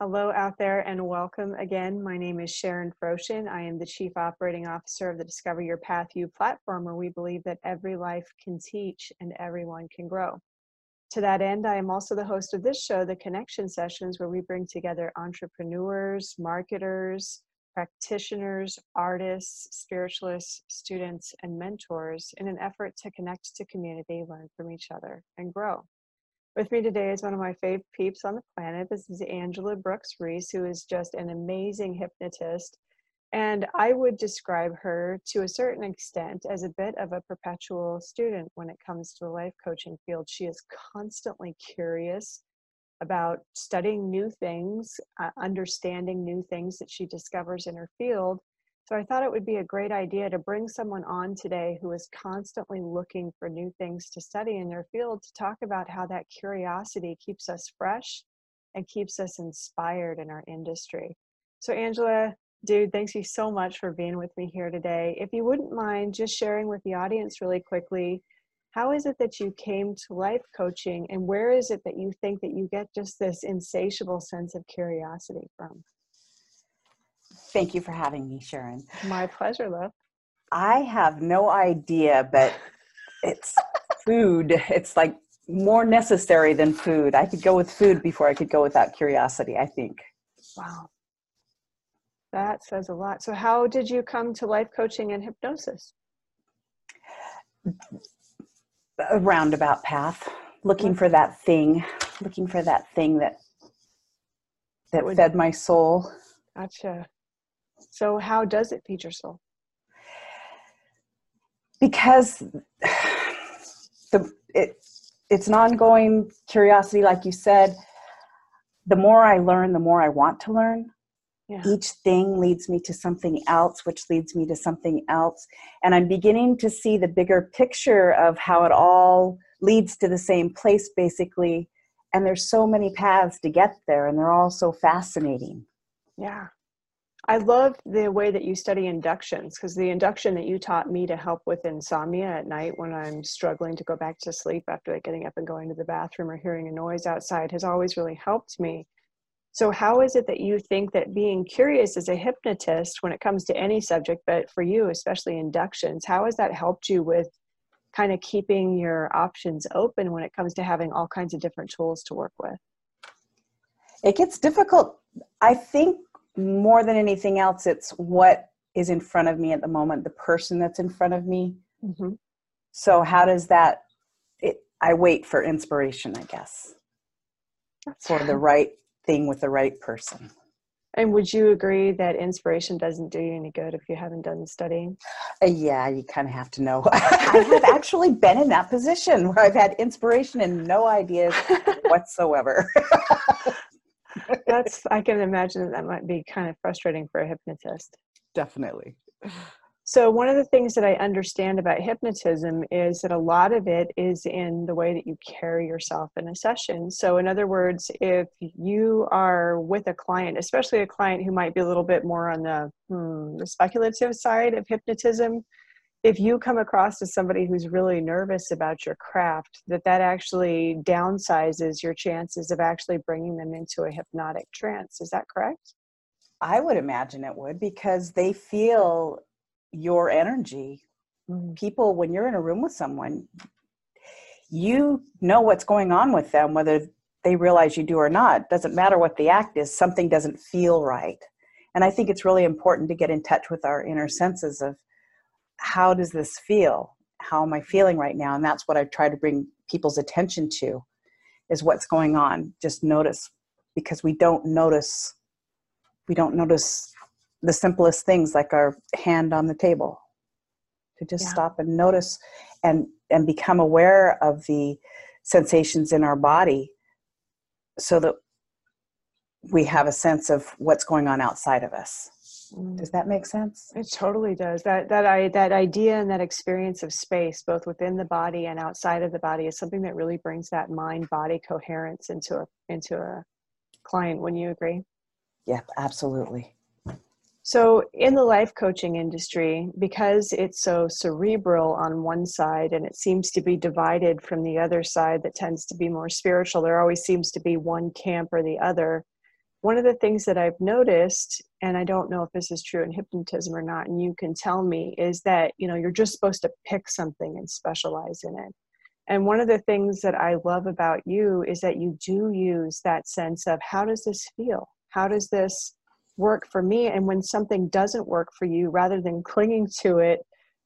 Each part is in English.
Hello out there and welcome again. My name is Sharon Froshin. I am the Chief Operating Officer of the Discover Your Path U platform, where we believe that every life can teach and everyone can grow. To that end, I am also the host of this show, The Connection Sessions, where we bring together entrepreneurs, marketers, practitioners, artists, spiritualists, students, and mentors in an effort to connect to community, learn from each other, and grow. With me today is one of my favorite peeps on the planet. This is Angela Brooks Reese, who is just an amazing hypnotist. And I would describe her to a certain extent as a bit of a perpetual student when it comes to the life coaching field. She is constantly curious about studying new things, uh, understanding new things that she discovers in her field, so I thought it would be a great idea to bring someone on today who is constantly looking for new things to study in their field to talk about how that curiosity keeps us fresh and keeps us inspired in our industry. So, Angela, dude, thanks you so much for being with me here today. If you wouldn't mind just sharing with the audience really quickly, how is it that you came to life coaching and where is it that you think that you get just this insatiable sense of curiosity from? Thank you for having me, Sharon. My pleasure, love. I have no idea, but it's food. It's like more necessary than food. I could go with food before I could go without curiosity, I think. Wow. That says a lot. So, how did you come to life coaching and hypnosis? A roundabout path, looking for that thing, looking for that thing that that fed my soul. Gotcha. So, how does it feed your soul? Because the it it's an ongoing curiosity, like you said. The more I learn, the more I want to learn. Yeah. Each thing leads me to something else, which leads me to something else. And I'm beginning to see the bigger picture of how it all leads to the same place, basically. And there's so many paths to get there, and they're all so fascinating. Yeah. I love the way that you study inductions because the induction that you taught me to help with insomnia at night when I'm struggling to go back to sleep after getting up and going to the bathroom or hearing a noise outside has always really helped me. So, how is it that you think that being curious as a hypnotist when it comes to any subject, but for you, especially inductions, how has that helped you with kind of keeping your options open when it comes to having all kinds of different tools to work with? It gets difficult. I think more than anything else, it's what is in front of me at the moment, the person that's in front of me. Mm-hmm. So, how does that? It, I wait for inspiration, I guess, that's for the right thing with the right person. And would you agree that inspiration doesn't do you any good if you haven't done the studying? Uh, yeah, you kind of have to know. I have actually been in that position where I've had inspiration and no ideas whatsoever. That's I can imagine that that might be kind of frustrating for a hypnotist. Definitely. So one of the things that I understand about hypnotism is that a lot of it is in the way that you carry yourself in a session. So in other words, if you are with a client, especially a client who might be a little bit more on the, hmm, the speculative side of hypnotism, if you come across as somebody who's really nervous about your craft that that actually downsizes your chances of actually bringing them into a hypnotic trance. Is that correct? I would imagine it would because they feel your energy. Mm-hmm. people when you're in a room with someone you know what's going on with them whether they realize you do or not. Doesn't matter what the act is something doesn't feel right. And i think it's really important to get in touch with our inner senses of how does this feel? How am I feeling right now? And that's what I try to bring people's attention to is what's going on. Just notice because we don't notice we don't notice the simplest things like our hand on the table. To just yeah. stop and notice and and become aware of the sensations in our body so that we have a sense of what's going on outside of us. Mm. Does that make sense? It totally does. That that I that idea and that experience of space, both within the body and outside of the body, is something that really brings that mind body coherence into a into a client. Wouldn't you agree? Yep, absolutely. So, in the life coaching industry, because it's so cerebral on one side and it seems to be divided from the other side that tends to be more spiritual, there always seems to be one camp or the other one of the things that I've noticed, and I don't know if this is true in hypnotism or not, and you can tell me, is that you know you're just supposed to pick something and specialize in it. And one of the things that I love about you is that you do use that sense of how does this feel? How does this work for me? And when something doesn't work for you, rather than clinging to it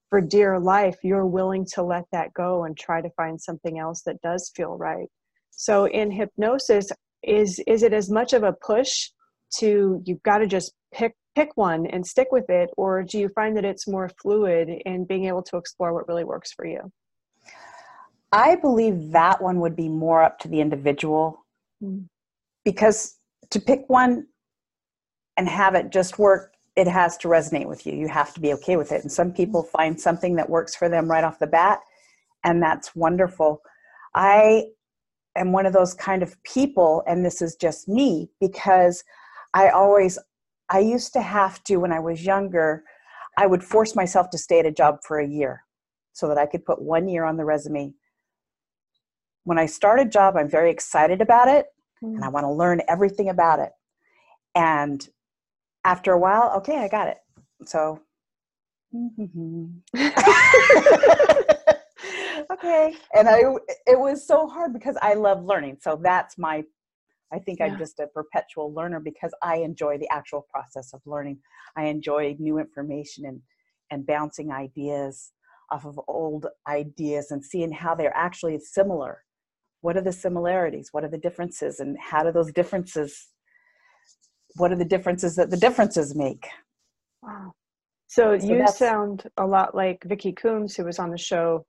for dear life, you're willing to let that go and try to find something else that does feel right. So in hypnosis, is is it as much of a push to you've got to just pick pick one and stick with it, or do you find that it's more fluid in being able to explore what really works for you? I believe that one would be more up to the individual mm. because to pick one and have it just work, it has to resonate with you. You have to be okay with it. And some people find something that works for them right off the bat, and that's wonderful. I am one of those kind of people, and this is just me because I always, I used to have to, when I was younger, I would force myself to stay at a job for a year so that I could put one year on the resume when I start a job, I'm very excited about it mm. and I mm. want to learn everything about it. And after a while, okay, I got it. So, okay. And I, it was so hard because I love learning. So that's my, I think yeah. I'm just a perpetual learner because I enjoy the actual process of learning. I enjoy new information and, and bouncing ideas off of old ideas and seeing how they're actually similar what are the similarities what are the differences and how do those differences what are the differences that the differences make wow so, so you sound a lot like vicki coombs who was on the show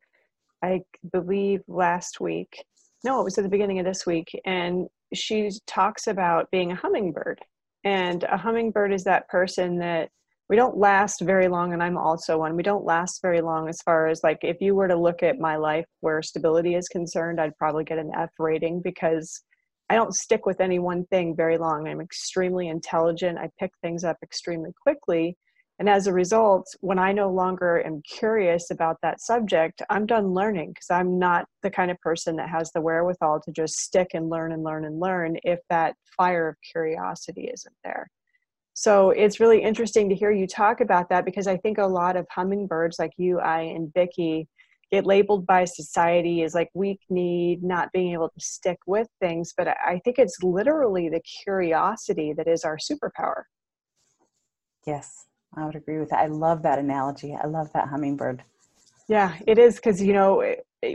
i believe last week. No it was at the beginning of this week. And she talks about being a hummingbird. And a hummingbird is that person that we don't last very long and i'm also one. We don't last very long as far as like if you were to look at my life where stability is concerned i'd probably get an f rating because i don't stick with any one thing very long. I'm extremely intelligent. I pick things up extremely quickly and as a result when i no longer am curious about that subject i'm done learning because i'm not the kind of person that has the wherewithal to just stick and learn and learn and learn if that fire of curiosity isn't there so it's really interesting to hear you talk about that because I think a lot of hummingbirds like you, I, and Vicki get labeled by society as like weak need, not being able to stick with things. But I think it's literally the curiosity that is our superpower. Yes, I would agree with that. I love that analogy. I love that hummingbird. Yeah, it is because, you know,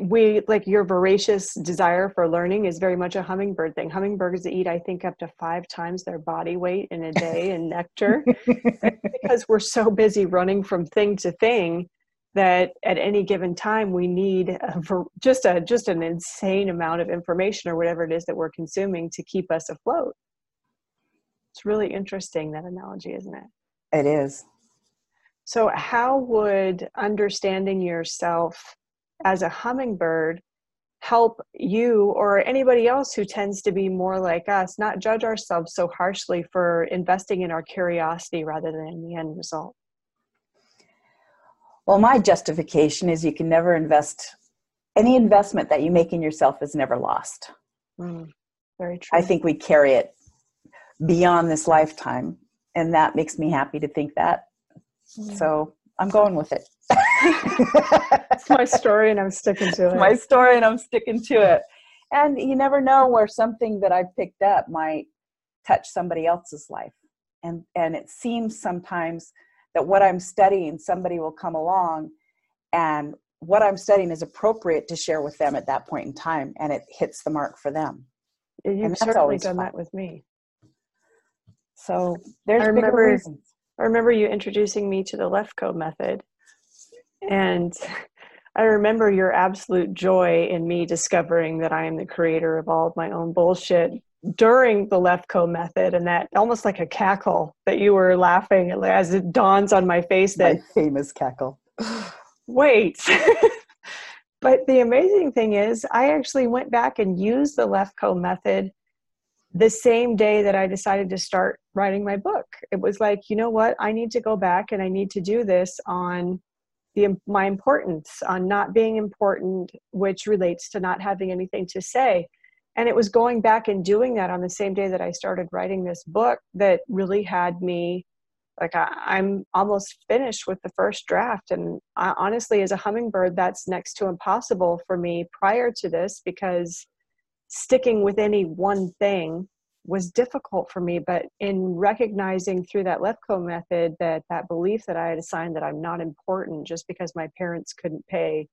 we like your voracious desire for learning is very much a hummingbird thing. Hummingbirds eat, I think, up to five times their body weight in a day in nectar because we're so busy running from thing to thing that at any given time we need a, just a just an insane amount of information or whatever it is that we're consuming to keep us afloat. It's really interesting that analogy, isn't it? It is. So, how would understanding yourself as a hummingbird help you or anybody else who tends to be more like us not judge ourselves so harshly for investing in our curiosity rather than in the end result? Well, my justification is you can never invest, any investment that you make in yourself is never lost. Mm, very true. I think we carry it beyond this lifetime, and that makes me happy to think that. Mm. So I'm going with it. it's my story and I'm sticking to it. my story and I'm sticking to it. And you never know where something that I've picked up might touch somebody else's life. And and it seems sometimes that what I'm studying, somebody will come along and what I'm studying is appropriate to share with them at that point in time and it hits the mark for them. You've certainly done fun. that with me. So there's I remember, reasons. I remember you introducing me to the Lefkoe method and I remember your absolute joy in me discovering that I am the creator of all of my own bullshit during the Lefkoe method, and that almost like a cackle that you were laughing as it dawns on my face that my famous cackle. Wait. but the amazing thing is, I actually went back and used the Lefkoe method the same day that I decided to start writing my book. It was like, you know what? I need to go back and I need to do this on the my importance on not being important which relates to not having anything to say and it was going back and doing that on the same day that I started writing this book that really had me like I, am almost finished with the first draft and I, honestly as a hummingbird that's next to impossible for me prior to this because sticking with any one thing was difficult for me but in recognizing through that lefkoe method that that belief that i had assigned that i'm not important just because my parents couldn't pay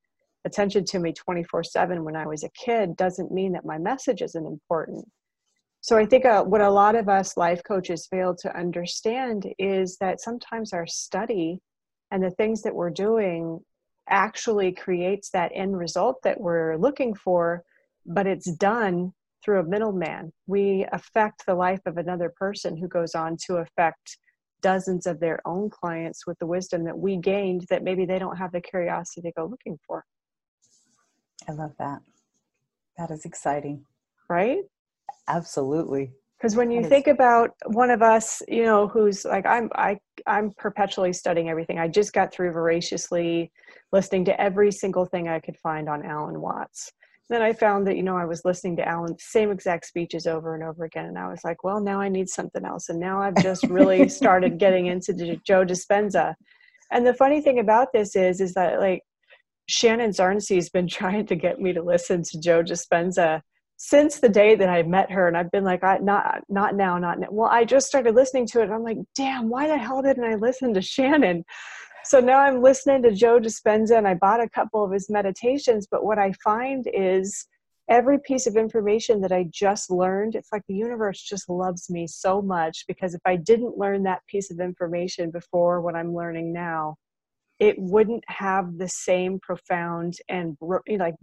attention to me 24 7 when i was a kid doesn't mean that my message isn't important. So i think uh, what a lot of us life coaches fail to understand is that sometimes our study and the things that we're doing actually creates that end result that we're looking for but it's done through a middleman. We affect the life of another person who goes on to affect dozens of their own clients with the wisdom that we gained that maybe they don't have the curiosity to go looking for. I love that. That is exciting. Right? Absolutely. Because when you that think is- about one of us, you know, who's like I'm I I'm perpetually studying everything. I just got through voraciously listening to every single thing I could find on Alan Watts then I found that, you know, I was listening to Alan's same exact speeches over and over again. And I was like, well, now I need something else. And now I've just really started getting into Joe Dispenza. And the funny thing about this is, is that like Shannon Zarncy has been trying to get me to listen to Joe Dispenza since the day that I met her. And I've been like, I, not, not now, not now. Well, I just started listening to it. And I'm like, damn, why the hell didn't I listen to Shannon? So now I'm listening to Joe Dispenza and I bought a couple of his meditations. But what I find is every piece of information that I just learned, it's like the universe just loves me so much because if I didn't learn that piece of information before what I'm learning now, it wouldn't have the same profound and like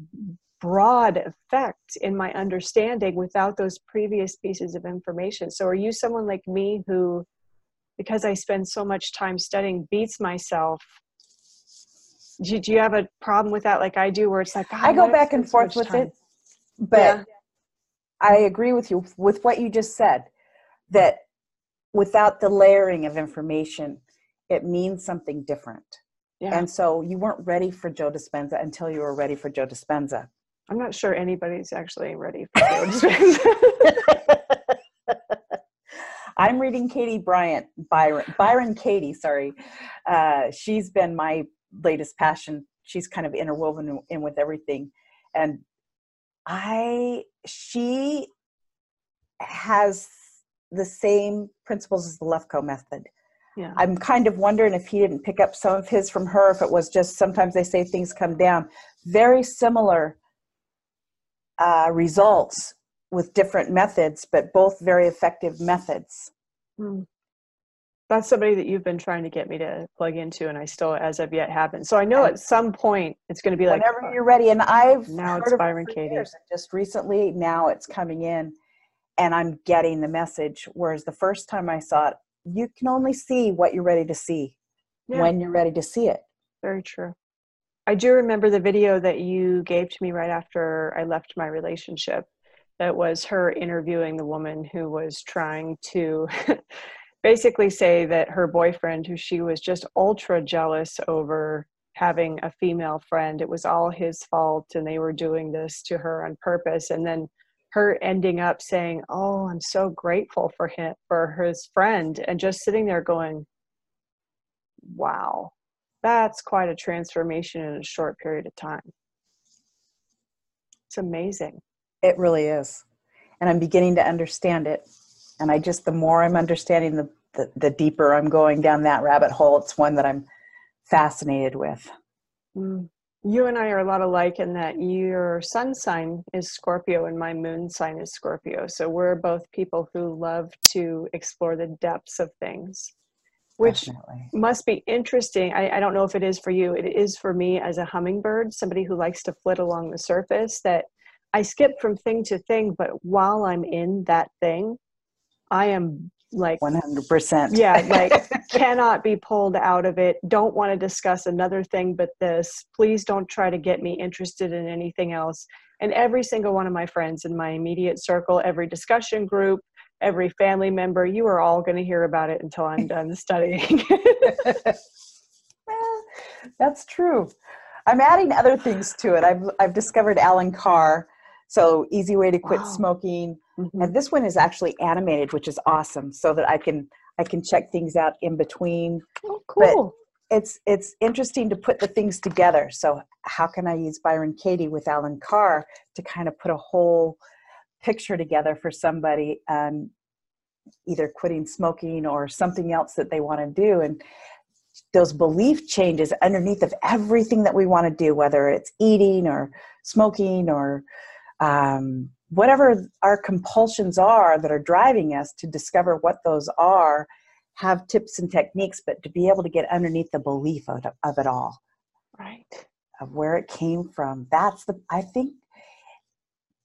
broad effect in my understanding without those previous pieces of information. So, are you someone like me who because I spend so much time studying beats myself. Do, do you have a problem with that like I do where it's like I go back and forth with time? it but yeah. I agree with you with what you just said that without the layering of information it means something different. Yeah. And so you weren't ready for Joe Dispenza until you were ready for Joe Dispenza. I'm not sure anybody's actually ready for Joe Dispenza. I'm reading Katie Bryant, Byron, Byron Katie, sorry. Uh, she's been my latest passion. She's kind of interwoven in, with everything. And I, she has the same principles as the Lefkoe method. Yeah. I'm kind of wondering if he didn't pick up some of his from her, if it was just sometimes they say things come down. Very similar uh, results with different methods, but both very effective methods. Mm. That's somebody that you've been trying to get me to plug into, and I still, as of yet, haven't. So I know at some point it's going to be like whenever you're ready. And I've now it's Byron Katie. Just recently, now it's coming in, and I'm getting the message. Whereas the first time I saw it, you can only see what you're ready to see yeah. when you're ready to see it. Very true. I do remember the video that you gave to me right after I left my relationship that was her interviewing the woman who was trying to basically say that her boyfriend, who she was just ultra jealous over having a female friend, it was all his fault and they were doing this to her on purpose. And then her ending up saying, Oh, I'm so grateful for him, for his friend, and just sitting there going, Wow, that's quite a transformation in a short period of time. It's amazing. It really is. And I'm beginning to understand it. And I just, the more I'm understanding, the, the, the deeper I'm going down that rabbit hole. It's one that I'm fascinated with. Mm. You and I are a lot alike in that your sun sign is Scorpio and my moon sign is Scorpio. So we're both people who love to explore the depths of things which Definitely. must be interesting. I, I, don't know if it is for you. It is for me as a hummingbird, somebody who likes to flit along the surface, that I skip from thing to thing, but while I'm in that thing, I am like 100%. Yeah, like cannot be pulled out of it. Don't want to discuss another thing but this. Please don't try to get me interested in anything else. And every single one of my friends in my immediate circle, every discussion group, every family member, you are all going to hear about it until I'm done studying. That's true. I'm adding other things to it. I've I've discovered Allen Carr So easy way to quit Wow. smoking. Mhm. And this one is actually animated, which is awesome, so that I can I can check things out in between. Oh, but- cool. It's it's interesting to put the things together. So how can I use Byron Katie with Allen Carr to kind of put a whole picture together for somebody and either quitting smoking or something else that they want to do and those belief changes underneath of everything that we want to do whether it's eating or smoking or um, whatever our compulsions are that are driving us to discover what those are have tips and techniques but to be able to get underneath the belief of, it- of it all. Right. of where it came from. That's the i think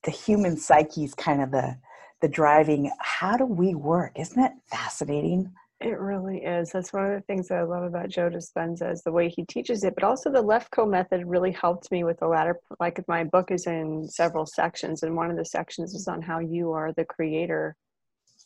the human psyche is kind of the the driving how do we work? Isn't it fascinating It really is. That's one of the things that I love about Joe Dispenza is the way he teaches it, but also the Lefkoe method really helped me with the latter. Like my book is in several sections, and one of the sections is on how you are the creator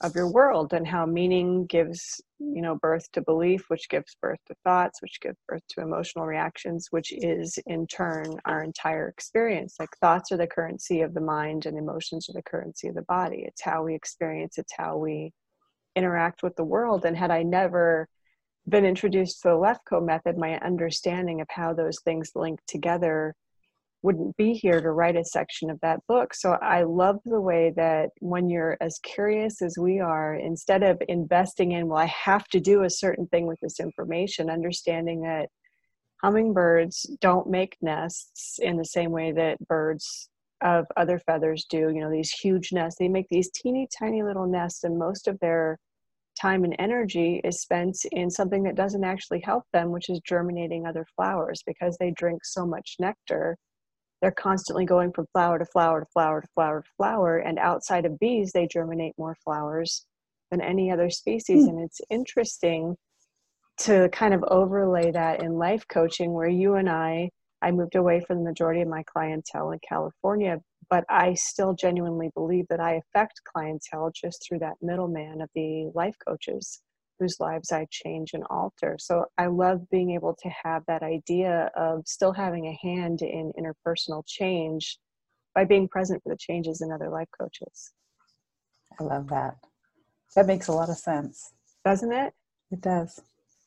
of your world and how meaning gives you know birth to belief which gives birth to thoughts which give birth to emotional reactions which is in turn our entire experience like thoughts are the currency of the mind and emotions are the currency of the body it's how we experience it's how we interact with the world and had i never been introduced to the lefkoe method my understanding of how those things link together wouldn't be here to write a section of that book. So I love the way that when you're as curious as we are, instead of investing in, well, I have to do a certain thing with this information, understanding that hummingbirds don't make nests in the same way that birds of other feathers do. You know, these huge nests, they make these teeny tiny little nests, and most of their time and energy is spent in something that doesn't actually help them, which is germinating other flowers because they drink so much nectar they're constantly going from flower to flower to flower to flower to flower and outside of bees they germinate more flowers than any other species Hmm. and it's interesting to kind of overlay that in life coaching where you and i i moved away from the majority of my clientele in california but i still genuinely believe that i affect clientele just through that middleman of the life coaches whose lives I change and alter. So I love being able to have that idea of still having a hand in interpersonal change by being present for the changes in other life coaches. i love that that makes a lot of sense Doesn't it? it does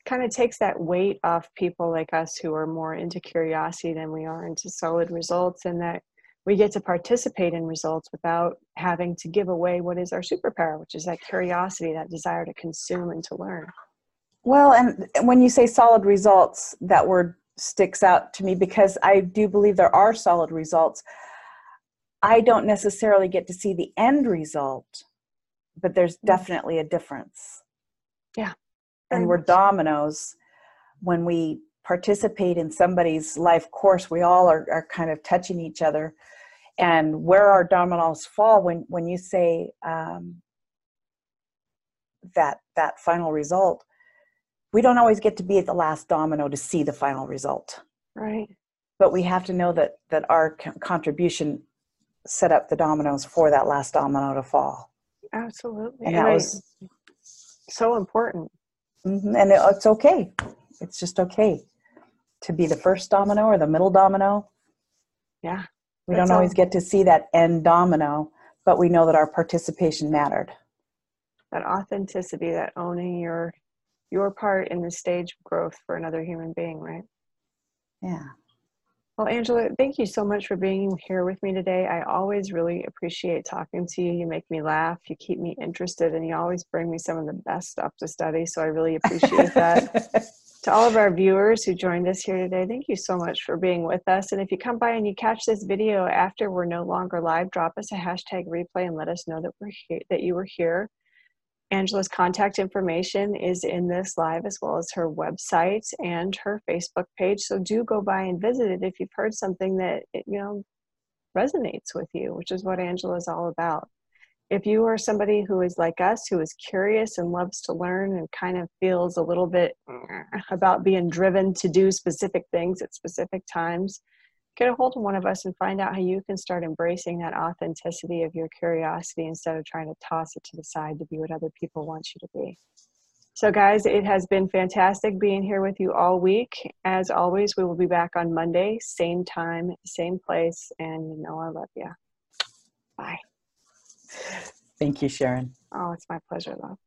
Kind of takes that weight off people like us who are more into curiosity than we are into solid results, and that we get to participate in results without having to give away what is our superpower, which is that curiosity, that desire to consume and to learn. Well, and when you say solid results, that word sticks out to me because I do believe there are solid results. I don't necessarily get to see the end result, but there's mm. definitely a difference. Yeah, And we're dominoes. When we participate in somebody's life course, we all are, are kind of touching each other. And where our dominoes fall, when, when you say um, that that final result, we don't always get to be at the last domino to see the final result Right. but we have to know that that our contribution set up the dominoes for that last domino to fall Absolutely. and And that I- was so important. Mhm, and it, it's okay it's just okay to be the first domino or the middle domino Yeah. we don't always all. get to see that end domino but we know that our participation mattered That authenticity, that owning your your part in the stage of growth for another human being, right? yeah Well, Angela, thank you so much for being here with me today. I always really appreciate talking to you. You make me laugh, you keep me interested, and you always bring me some of the best stuff to study. So I really appreciate that. to all of our viewers who joined us here today, thank you so much for being with us. And if you come by and you catch this video after we're no longer live, drop us a hashtag replay and let us know that we're here, that you were here. Angela's contact information is in this live as well as her website and her Facebook page. So do go by and visit it if you've heard something that you know resonates with you, which is what Angela is all about. If you are somebody who is like us, who is curious and loves to learn and kind of feels a little bit eh, about being driven to do specific things at specific times, get a hold of one of us and find out how you can start embracing that authenticity of your curiosity instead of trying to toss it to the side to be what other people want you to be. So, guys, it has been fantastic being here with you all week. As always, we will be back on Monday, same time, same place, and you know I love you. Bye. Thank you, Sharon. Oh, it's my pleasure, love.